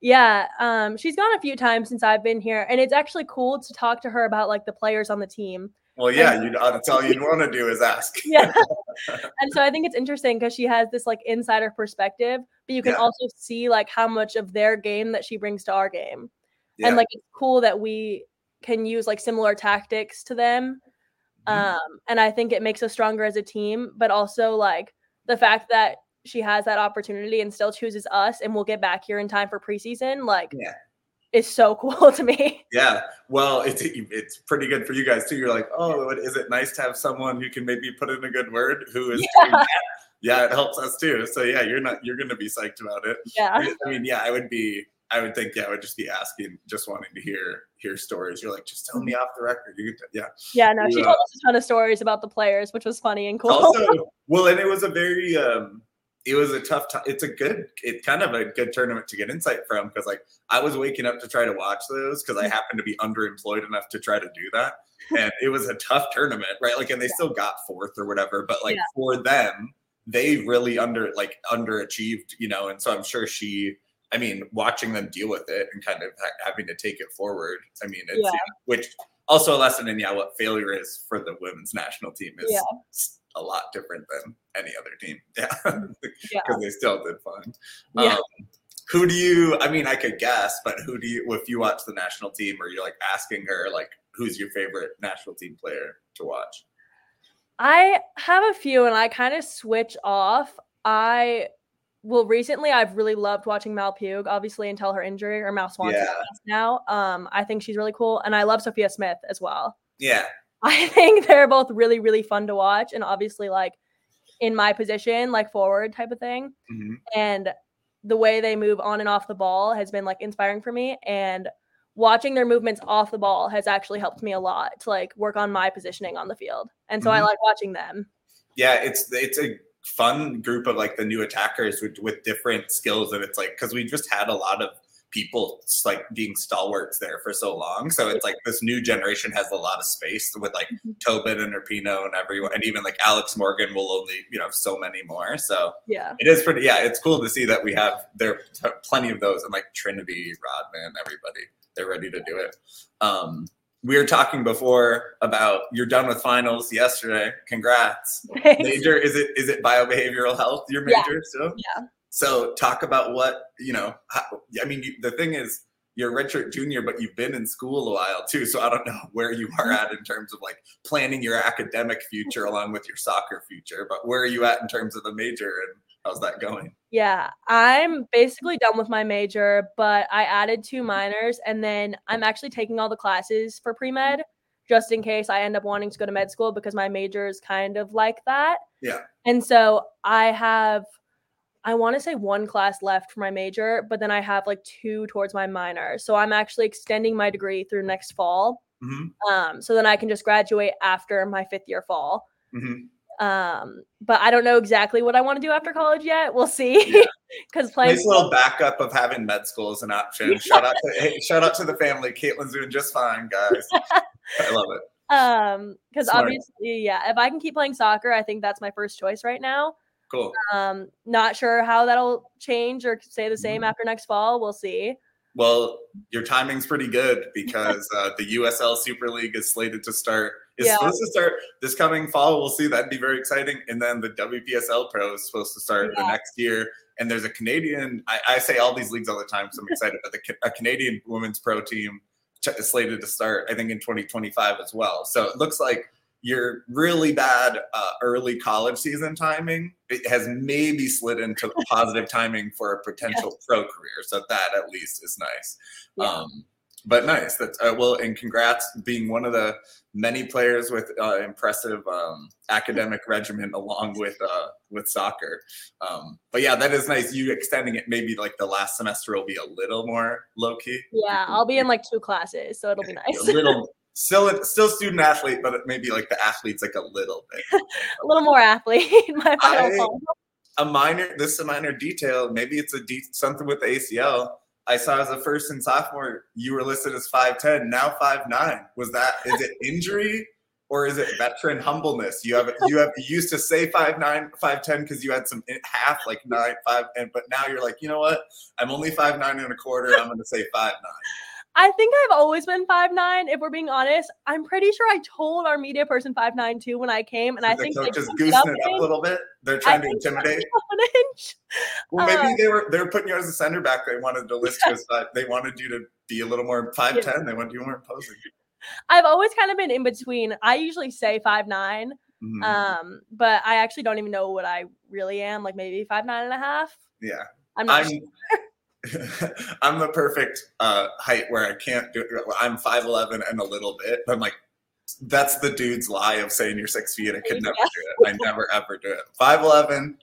Speaker 2: Yeah, um, she's gone a few times since I've been here, and it's actually cool to talk to her about like the players on the team.
Speaker 1: well yeah you that's all you'd want to do is ask
Speaker 2: Yeah, and so I think it's interesting because she has this like insider perspective, but you can
Speaker 1: Yeah.
Speaker 2: also see like how much of their game that she brings to our game,
Speaker 1: Yeah.
Speaker 2: and like it's cool that we can use like similar tactics to them.
Speaker 1: Mhm.
Speaker 2: Um, and I think it makes us stronger as a team, but also like the fact that she has that opportunity and still chooses us, and we'll get back here in time for preseason. Like,
Speaker 1: Yeah.
Speaker 2: is so cool to me.
Speaker 1: Yeah, well, it's it's pretty good for you guys too. You're like, oh, is it nice to have someone who can maybe put in a good word who is doing that? Yeah, it helps us too. So yeah, you're not you're going to be psyched about it.
Speaker 2: Yeah.
Speaker 1: I mean, yeah, I would be. I would think, yeah, I would just be asking, just wanting to hear hear stories. You're like, just tell me off the record. You could, yeah.
Speaker 2: Yeah, no, she
Speaker 1: Yeah.
Speaker 2: told us a ton of stories about the players, which was funny and cool.
Speaker 1: Also, well, and it was a very, um, it was a tough time. It's a good, it's kind of a good tournament to get insight from because, like, I was waking up to try to watch those because I happened to be underemployed enough to try to do that, and it was a tough tournament, right? Like, and they still got fourth or whatever, but like
Speaker 2: Yeah.
Speaker 1: for them, they really under like underachieved, you know. And so I'm sure she. I mean, watching them deal with it and kind of ha- having to take it forward. I mean, it's
Speaker 2: Yeah.
Speaker 1: which also a lesson in yeah what failure is for the women's national team is
Speaker 2: Yeah.
Speaker 1: a lot different than any other team. Yeah, because
Speaker 2: Yeah.
Speaker 1: they still did fun.
Speaker 2: Yeah.
Speaker 1: Um, who do you? I mean, I could guess, but who do you? If you watch the national team, or you're like asking her, like, who's your favorite national team player to watch?
Speaker 2: I have a few and I kind of switch off. I well recently I've really loved watching Mal Pugh, obviously until her injury or Mal Swanson
Speaker 1: Yeah.
Speaker 2: now. Um I think she's really cool and I love Sophia Smith as well.
Speaker 1: Yeah,
Speaker 2: I think they're both really really fun to watch and obviously like in my position like forward type of thing
Speaker 1: Mhm.
Speaker 2: and the way they move on and off the ball has been like inspiring for me and watching their movements off the ball has actually helped me a lot to like work on my positioning on the field and so I
Speaker 1: Mhm.
Speaker 2: like watching them
Speaker 1: yeah. It's it's a fun group of like the new attackers with with different skills, and it's like because we just had a lot of people like being stalwarts there for so long. So it's like this new generation has a lot of space with like
Speaker 2: Mhm.
Speaker 1: Tobin and Rapinoe and everyone, and even like Alex Morgan will only you know so many more. So
Speaker 2: yeah
Speaker 1: it is pretty. Yeah, it's cool to see that we have there plenty of those and like Trinity, Rodman, everybody they're ready to do it. Um, we were talking before about you're done with finals yesterday. Congrats.
Speaker 2: Thanks.
Speaker 1: Major is it is it biobehavioral health your
Speaker 2: Yeah.
Speaker 1: major still?
Speaker 2: Yeah.
Speaker 1: So talk about what you know. How, I mean, you, the thing is, you're redshirt junior, but you've been in school a while too. So I don't know where you are at in terms of like planning your academic future along with your soccer future. But where are you at in terms of the major and how's that going?
Speaker 2: Yeah, I'm basically done with my major, but I added two minors and then I'm actually taking all the classes for pre med just in case I end up wanting to go to med school because my major is kind of like that.
Speaker 1: Yeah.
Speaker 2: And so I have, I want to say one class left for my major, but then I have like two towards my minor. So I'm actually extending my degree through next fall.
Speaker 1: Mhm.
Speaker 2: Um, so then I can just graduate after my fifth year fall.
Speaker 1: Mhm.
Speaker 2: Um, but I don't know exactly what I want to do after college yet. We'll see.
Speaker 1: Yeah.
Speaker 2: Because playing
Speaker 1: Nice little backup of having med school as an option. Shout out to hey, shout out to the family. Kaitlyn's doing just fine, guys. I love it.
Speaker 2: um because obviously yeah if i can keep playing soccer i think that's my first choice right now
Speaker 1: Cool.
Speaker 2: um not sure how that'll change or stay the same
Speaker 1: Mhm.
Speaker 2: after next fall we'll see
Speaker 1: Well, your timing's pretty good because uh, the USL Super League is slated to start. Is
Speaker 2: Yeah.
Speaker 1: supposed to start this coming fall. We'll see. That'd be very exciting. And then the WPSL Pro is supposed to start the next year. And there's a Canadian. I, I say all these leagues all the time, so I'm excited. but the, a Canadian women's pro team is slated to start, I think, in 2025 as well. So it looks like your really bad uh, early college season timing it has maybe slid into positive timing for a potential pro career. So that at least is nice.
Speaker 2: Yeah.
Speaker 1: Um, but nice. That's uh, well, and congrats being one of the many players with uh, impressive um, academic regimen along with uh, with soccer. Um, but yeah, that is nice. You extending it, maybe like the last semester will be a little more low key.
Speaker 2: Yeah, I'll be in like two classes, so it'll be nice.
Speaker 1: a little. Still, still student athlete, but maybe like the athlete's like a little bit,
Speaker 2: a little more athlete. My final
Speaker 1: I, a minor, this is a minor detail. Maybe it's a de- something with the ACL I saw as a first and sophomore, you were listed as 5'10, now 5'9. Was that is it injury or is it veteran humbleness? You have you have you used to say 5'9, 5'10 because you had some eh, half like nine, five, and but now you're like, you know what? I'm only 5'9 and a quarter. I'm gonna say 5'9.
Speaker 2: I think I've always been five nine. If we're being honest, I'm pretty sure I told our media person five nine too when I came, and so I think
Speaker 1: they're just goosing it up a little bit. They're trying to intimidate. Well, maybe uh, they were they were putting you as a center back. They wanted to list you as five. They wanted you to be a little more five ten. They wanted you more imposing.
Speaker 2: I've always kind of been in between. I usually say five nine, mm-hmm. um, but I actually don't even know what I really am. Like maybe five nine and a half.
Speaker 1: Yeah,
Speaker 2: I'm not. I'm, sure.
Speaker 1: I'm the perfect uh, height where I can't do it. I'm 5'11 and a little bit. I'm like, that's the dude's lie of saying you're six feet. I could never do it. I never ever do it. 5'11,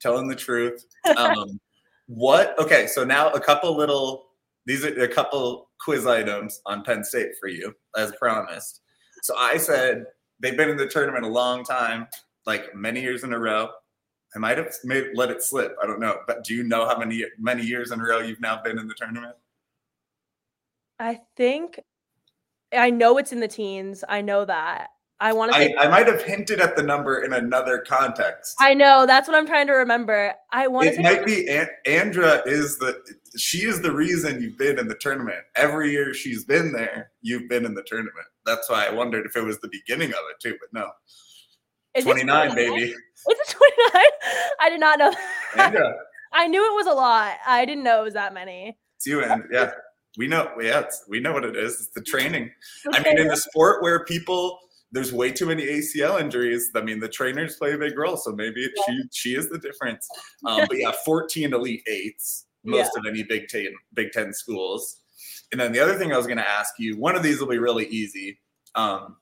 Speaker 1: telling the truth. Um, what? Okay, so now a couple little, these are a couple quiz items on Penn State for you, as promised. So I said they've been in the tournament a long time, like many years in a row. I might have made, let it slip. I don't know. But do you know how many many years in a row you've now been in the tournament?
Speaker 2: I think I know it's in the teens. I know that. I want to.
Speaker 1: I, I, might have hinted at the number in another context.
Speaker 2: I know that's what I'm trying to remember. I want.
Speaker 1: It might be An- Andra is the she is the reason you've been in the tournament. Every year she's been there, you've been in the tournament. That's why I wondered if it was the beginning of it too. But no, is 29, baby.
Speaker 2: Is it 29? I did not know. Yeah. I knew it was a lot. I didn't know it was that many.
Speaker 1: It's you and yeah. We know, yeah, we know what it is. It's the training. I mean, in the sport where people there's way too many ACL injuries. I mean, the trainers play a big role, so maybe yeah. she she is the difference. Um, but yeah, 14 elite eights, most yeah. of any Big Ten Big Ten schools. And then the other thing I was going to ask you, one of these will be really easy, um,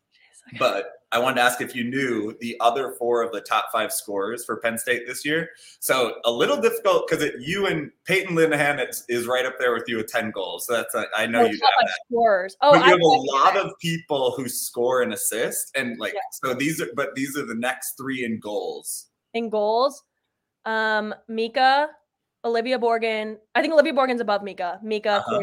Speaker 1: but I wanted to ask if you knew the other four of the top five scorers for Penn State this year. So a little difficult because you and Payton Linnehan is, is, right up there with you with 10 goals. So that's, a, I know oh, you have that.
Speaker 2: Scores.
Speaker 1: Oh, but you I have a lot that. of people who score and assist. And like, yeah. so these are, but these are the next three in goals.
Speaker 2: In goals, um, Mika, Olivia Borgen. I think Olivia Borgen's above Mika. Mika, uh-huh.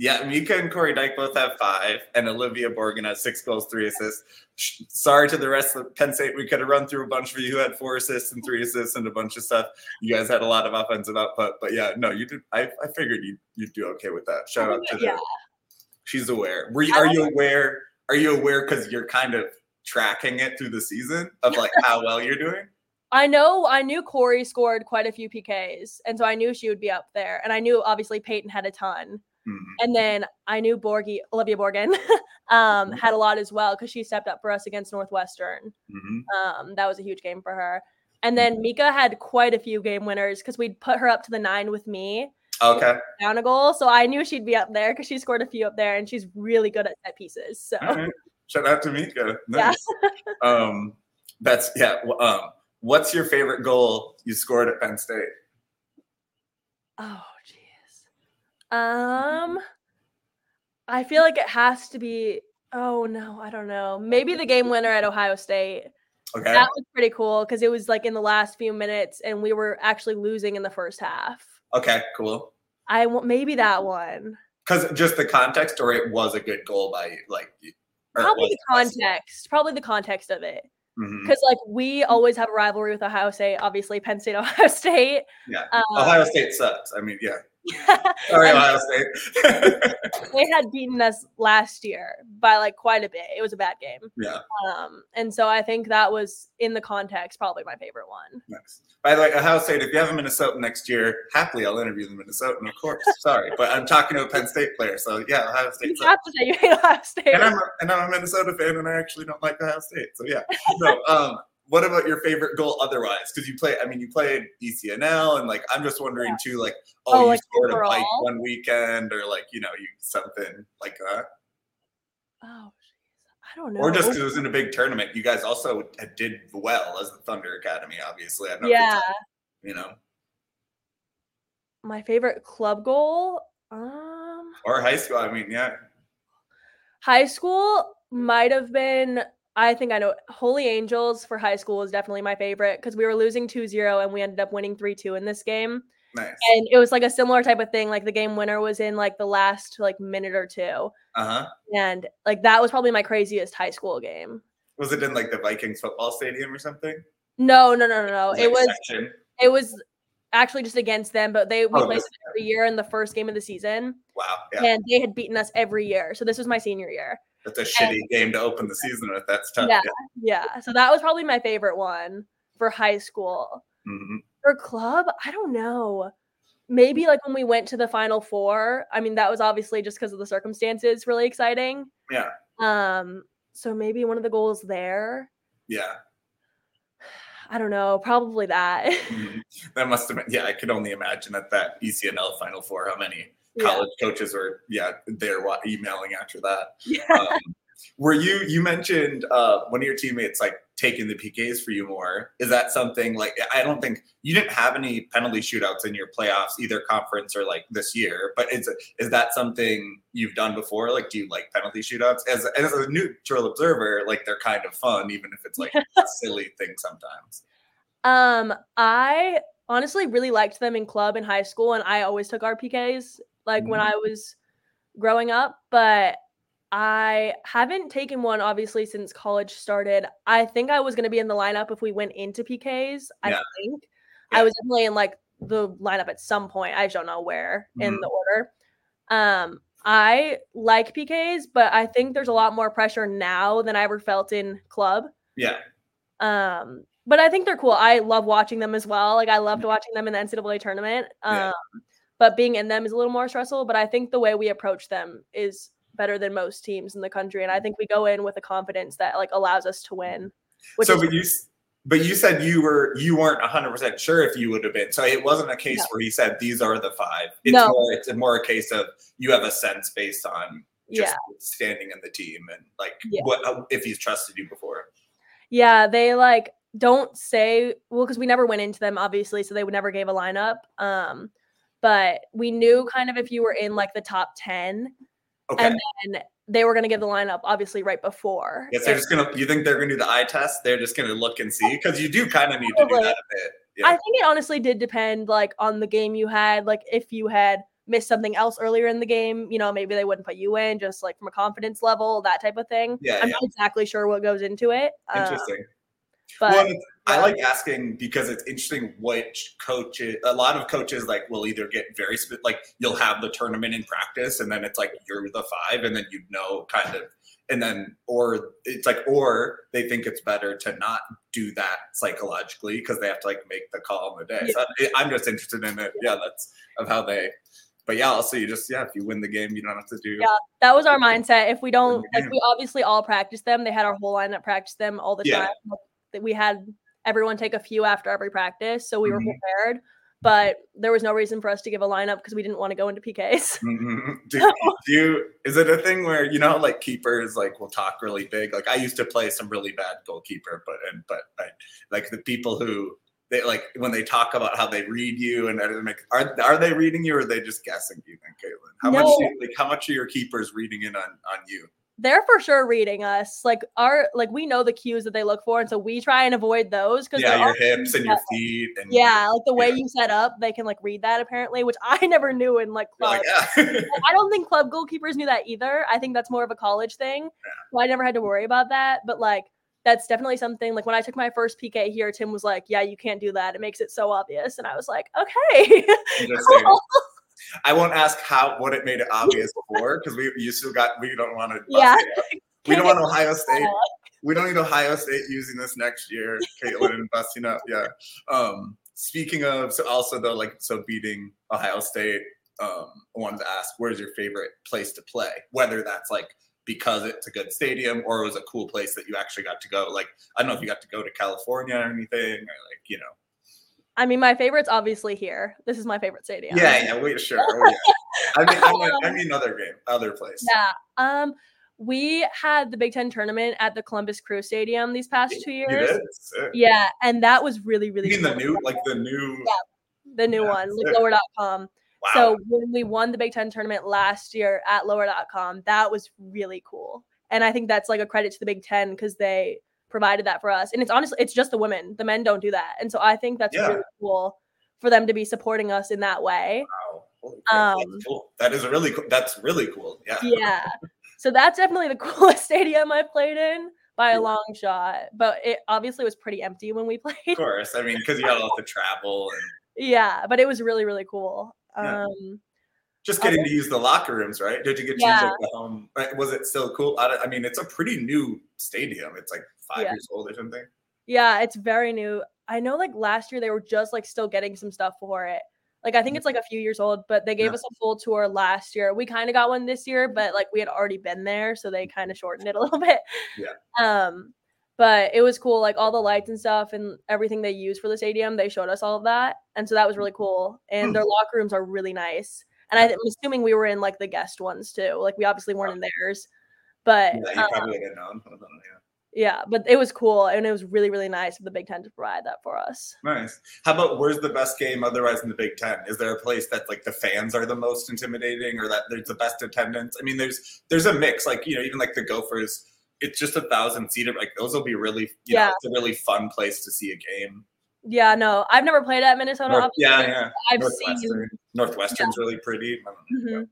Speaker 1: Yeah, Mika and Cori Dyke both have five, and Olivia Borgen has six goals, three assists. Sorry to the rest of Penn State. We could have run through a bunch of you who had four assists and three assists and a bunch of stuff. You guys had a lot of offensive output, but yeah, no, you did. I, I figured you you'd do okay with that. Shout out to yeah. She's aware. Were you, are you aware? Are you aware because you're kind of tracking it through the season of like how well you're doing?
Speaker 2: I know I knew Corey scored quite a few PKs, and so I knew she would be up there. And I knew obviously Payton had a ton. Mm-hmm. And then I knew Borgie, Olivia Borgen, um, mm-hmm. had a lot as well because she stepped up for us against Northwestern. Mm-hmm. Um, that was a huge game for her. And then mm-hmm. Mika had quite a few game winners because we'd put her up to the nine with me.
Speaker 1: Okay.
Speaker 2: Down a goal. So I knew she'd be up there because she scored a few up there and she's really good at set pieces. So
Speaker 1: right. shout out to Mika. Nice. Yeah. um, that's, yeah. Um, what's your favorite goal you scored at Penn State?
Speaker 2: Oh, um, I feel like it has to be. Oh no, I don't know. Maybe the game winner at Ohio State.
Speaker 1: Okay.
Speaker 2: That was pretty cool because it was like in the last few minutes, and we were actually losing in the first half.
Speaker 1: Okay, cool.
Speaker 2: I want maybe that one.
Speaker 1: Because just the context, or it was a good goal by like.
Speaker 2: Probably the context. Probably the context of it. Because mm-hmm. like we always have a rivalry with Ohio State, obviously Penn State, Ohio State.
Speaker 1: Yeah, um, Ohio State sucks. I mean, yeah. Sorry, Ohio State.
Speaker 2: they had beaten us last year by like quite a bit. It was a bad game.
Speaker 1: Yeah.
Speaker 2: Um, and so I think that was in the context probably my favorite one.
Speaker 1: Nice. By the way, Ohio State, if you have a Minnesota next year, happily I'll interview the Minnesotan, of course. Sorry, but I'm talking to a Penn State player, so yeah, Ohio State.
Speaker 2: You have to say you hate Ohio State.
Speaker 1: And I'm, a, and I'm a Minnesota fan, and I actually don't like Ohio State. So yeah. So um, what about your favorite goal otherwise? Because you play, I mean, you played ECNL, and like I'm just wondering yeah. too, like, oh, oh you like scored overall? a bike one weekend, or like you know, you something like that.
Speaker 2: Oh, I don't know.
Speaker 1: Or just because it was in a big tournament, you guys also did well as the Thunder Academy. Obviously, I
Speaker 2: know yeah.
Speaker 1: You know,
Speaker 2: my favorite club goal, um,
Speaker 1: or high school. I mean, yeah,
Speaker 2: high school might have been I think I know Holy Angels for high school was definitely my favorite because we were losing 2-0 and we ended up winning 3-2 in this game.
Speaker 1: Nice.
Speaker 2: And it was like a similar type of thing. Like the game winner was in like the last like minute or two.
Speaker 1: Uh-huh.
Speaker 2: And like that was probably my craziest high school game.
Speaker 1: Was it in like the Vikings football stadium or something?
Speaker 2: No, no, no, no, no. It was section? it was actually just against them, but they we oh, played every year in the first game of the season.
Speaker 1: Wow. Yeah.
Speaker 2: And they had beaten us every year. So this was my senior year.
Speaker 1: That's a shitty and, game to open the season with. That's tough.
Speaker 2: Yeah, yeah, yeah. So that was probably my favorite one for high school.
Speaker 1: Mm-hmm.
Speaker 2: For club, I don't know. Maybe like when we went to the final four. I mean, that was obviously just because of the circumstances, really exciting.
Speaker 1: Yeah.
Speaker 2: Um. So maybe one of the goals there.
Speaker 1: Yeah.
Speaker 2: I don't know. Probably that.
Speaker 1: mm-hmm. That must have been. Yeah, I could only imagine at that ECNL Final Four how many college yeah. coaches were yeah they're emailing after that.
Speaker 2: Yeah. Um,
Speaker 1: were you you mentioned uh, one of your teammates like taking the PKs for you more? Is that something like I don't think you didn't have any penalty shootouts in your playoffs either conference or like this year, but is is that something you've done before? Like, do you like penalty shootouts as as a neutral observer? Like, they're kind of fun, even if it's like a silly thing sometimes.
Speaker 2: Um, I honestly really liked them in club in high school, and I always took RPKs like mm-hmm. when I was growing up, but I haven't taken one obviously since college started. I think I was going to be in the lineup if we went into PKs. I yeah. think yeah. I was definitely in like the lineup at some point. I just don't know where mm-hmm. in the order. Um, I like PKs, but I think there's a lot more pressure now than I ever felt in club.
Speaker 1: Yeah.
Speaker 2: Um, but I think they're cool. I love watching them as well. Like I loved mm-hmm. watching them in the NCAA tournament. Um, yeah but being in them is a little more stressful. But I think the way we approach them is better than most teams in the country, and I think we go in with a confidence that like allows us to win.
Speaker 1: so, but you, but you said you were you weren't hundred percent sure if you would have been. So it wasn't a case no. where he said these are the five. It's no. more it's more a case of you have a sense based on just yeah. standing in the team and like yeah. what if he's trusted you before.
Speaker 2: Yeah, they like don't say well because we never went into them obviously, so they would never gave a lineup. Um, but we knew kind of if you were in like the top 10
Speaker 1: okay.
Speaker 2: and then they were going to give the lineup obviously right before.
Speaker 1: Yes they're just going to you think they're going to do the eye test? They're just going to look and see? Because you do kind of need to do that a bit.
Speaker 2: Yeah. i think it honestly did depend like on the game you had like if you had missed something else earlier in the game you know maybe they wouldn't put you in just like from a confidence level that type of thing.
Speaker 1: Yeah
Speaker 2: i'm
Speaker 1: yeah.
Speaker 2: not exactly sure what goes into it
Speaker 1: interesting. um, but well, I like asking because it's interesting which coaches a lot of coaches like will either get very like you'll have the tournament in practice and then it's like you're the five and then you know kind of and then or it's like or they think it's better to not do that psychologically because they have to like make the call on the day. Yeah. So I'm just interested in it. Yeah, that's of how they but yeah, also you just yeah, if you win the game, you don't have to do.
Speaker 2: Yeah, that was our mindset. If we don't, like, we obviously all practice them. They had our whole lineup practice them all the yeah. time that we had everyone take a few after every practice, so we were mm-hmm. prepared. But there was no reason for us to give a lineup because we didn't want to go into PKs.
Speaker 1: Mm-hmm. Do, do, you? Is it a thing where you know, like keepers, like will talk really big? Like I used to play some really bad goalkeeper, but and but I, like the people who they like when they talk about how they read you and are are they reading you or are they just guessing? Do you think, Kaitlyn? How no. much like how much are your keepers reading in on on you?
Speaker 2: They're for sure reading us. Like our like we know the cues that they look for, and so we try and avoid those
Speaker 1: because yeah, your hips and your feet and
Speaker 2: yeah, like the way yeah. you set up, they can like read that apparently, which I never knew in like club. Like, yeah. I don't think club goalkeepers knew that either. I think that's more of a college thing. So I never had to worry about that, but like that's definitely something like when I took my first PK here, Tim was like, Yeah, you can't do that. It makes it so obvious. And I was like, Okay.
Speaker 1: I won't ask how what it made it obvious before because we you still got we don't want to
Speaker 2: yeah
Speaker 1: we don't want Ohio State we don't need Ohio State using this next year Kaitlyn and busting up yeah um speaking of so also though like so beating Ohio State um I wanted to ask where's your favorite place to play whether that's like because it's a good stadium or it was a cool place that you actually got to go? Like, I don't know if you got to go to California or anything, or like, you know.
Speaker 2: I mean, my favorite's obviously here. This is my favorite stadium.
Speaker 1: Yeah, yeah, we sure. Oh, yeah. I mean, I mean, I mean, other game, other place.
Speaker 2: Yeah. Um, we had the Big Ten tournament at the Columbus Crew Stadium these past two years. Yeah, and that was really, really.
Speaker 1: You mean cool. the new, like the new?
Speaker 2: Yeah, the new yeah, one, like lower.com. Wow. So when we won the Big Ten tournament last year at lower.com, that was really cool. And I think that's like a credit to the Big Ten because they provided that for us. And it's honestly, it's just the women. The men don't do that. And so I think that's yeah. really cool for them to be supporting us in that way.
Speaker 1: Wow. Um, cool. That is really cool. That's really cool. Yeah.
Speaker 2: Yeah. so that's definitely the coolest stadium I've played in by a long shot. But it obviously was pretty empty when we played.
Speaker 1: Of course. I mean, because you had all to travel and
Speaker 2: yeah, but it was really, really cool. Yeah. Um,
Speaker 1: just getting to use the locker rooms, right? Did you get to yeah. use like the home? Was it still cool? I, mean, it's a pretty new stadium. It's like five yeah. years old or something.
Speaker 2: Yeah, it's very new. I know, like last year they were just like still getting some stuff for it. Like I think it's like a few years old, but they gave yeah. us a full tour last year. We kind of got one this year, but like we had already been there, so they kind of shortened it a little bit.
Speaker 1: Yeah.
Speaker 2: Um, but it was cool like all the lights and stuff and everything they use for the stadium they showed us all of that and so that was really cool and their locker rooms are really nice and i'm assuming we were in like the guest ones too like we obviously weren't in theirs but
Speaker 1: yeah, um,
Speaker 2: yeah but it was cool and it was really really nice of the big ten to provide that for us
Speaker 1: nice how about where's the best game otherwise in the big ten is there a place that like the fans are the most intimidating or that there's the best attendance i mean there's there's a mix like you know even like the gophers it's just a thousand seater. Like those will be really, yeah, know, it's a really fun place to see a game.
Speaker 2: Yeah, no, I've never played at Minnesota.
Speaker 1: North, yeah, yeah. I've Northwestern. seen Northwestern's yeah. really pretty.
Speaker 2: Mm-hmm.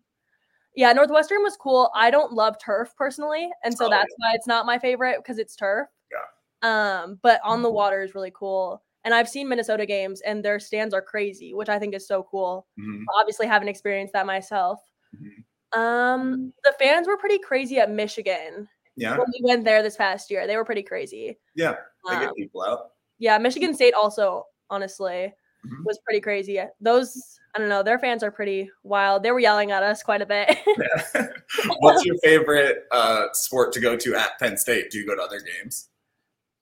Speaker 2: Yeah, Northwestern was cool. I don't love turf personally, and so oh, that's yeah. why it's not my favorite because it's turf.
Speaker 1: Yeah.
Speaker 2: Um, but on the mm-hmm. water is really cool. And I've seen Minnesota games, and their stands are crazy, which I think is so cool. Mm-hmm. Obviously, haven't experienced that myself. Mm-hmm. Um, the fans were pretty crazy at Michigan.
Speaker 1: Yeah.
Speaker 2: When we went there this past year, they were pretty crazy.
Speaker 1: Yeah, they um, get people out.
Speaker 2: Yeah, Michigan State also, honestly, mm-hmm. was pretty crazy. Those, I don't know, their fans are pretty wild. They were yelling at us quite a bit.
Speaker 1: yeah. What's your favorite uh, sport to go to at Penn State? Do you go to other games?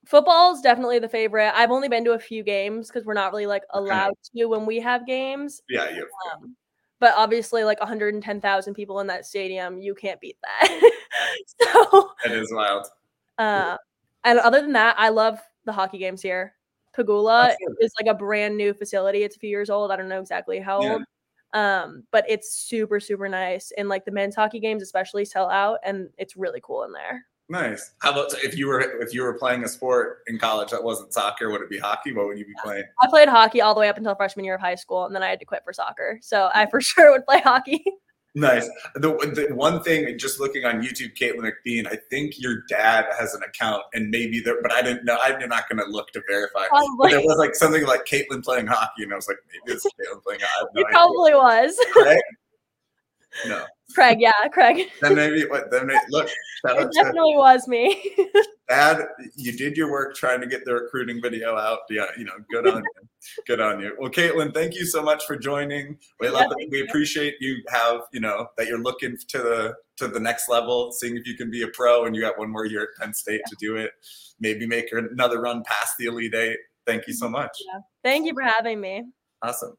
Speaker 2: Football is definitely the favorite. I've only been to a few games because we're not really like allowed okay. to when we have games.
Speaker 1: Yeah, you.
Speaker 2: Um, but obviously like 110,000 people in that stadium, you can't beat that. so
Speaker 1: it is wild.
Speaker 2: Uh, and other than that, I love the hockey games here. Pegula is like a brand new facility. It's a few years old. I don't know exactly how yeah. old. Um, but it's super, super nice. And like the men's hockey games, especially sell out, and it's really cool in there.
Speaker 1: Nice. How about if you were if you were playing a sport in college that wasn't soccer, would it be hockey? What would you be playing?
Speaker 2: I played hockey all the way up until freshman year of high school, and then I had to quit for soccer. So I for sure would play hockey.
Speaker 1: Nice. The, the one thing, just looking on YouTube, Kaitlyn MacBean, I think your dad has an account, and maybe there, but I didn't know. I'm not going to look to verify. But there was like something like Kaitlyn playing hockey, and I was like, maybe it's Kaitlyn playing hockey.
Speaker 2: No it probably was.
Speaker 1: Right? No.
Speaker 2: Craig, yeah, Craig.
Speaker 1: then maybe what? Then maybe, look,
Speaker 2: it definitely to, was me.
Speaker 1: Dad, you did your work trying to get the recruiting video out. Yeah, you know, good on you. Good on you. Well, Kaitlyn, thank you so much for joining. We love yeah, it. We appreciate you have you know that you're looking to the to the next level, seeing if you can be a pro, and you got one more year at Penn State yeah. to do it. Maybe make another run past the Elite Eight. Thank you so much.
Speaker 2: Yeah. Thank you for having me.
Speaker 1: Awesome.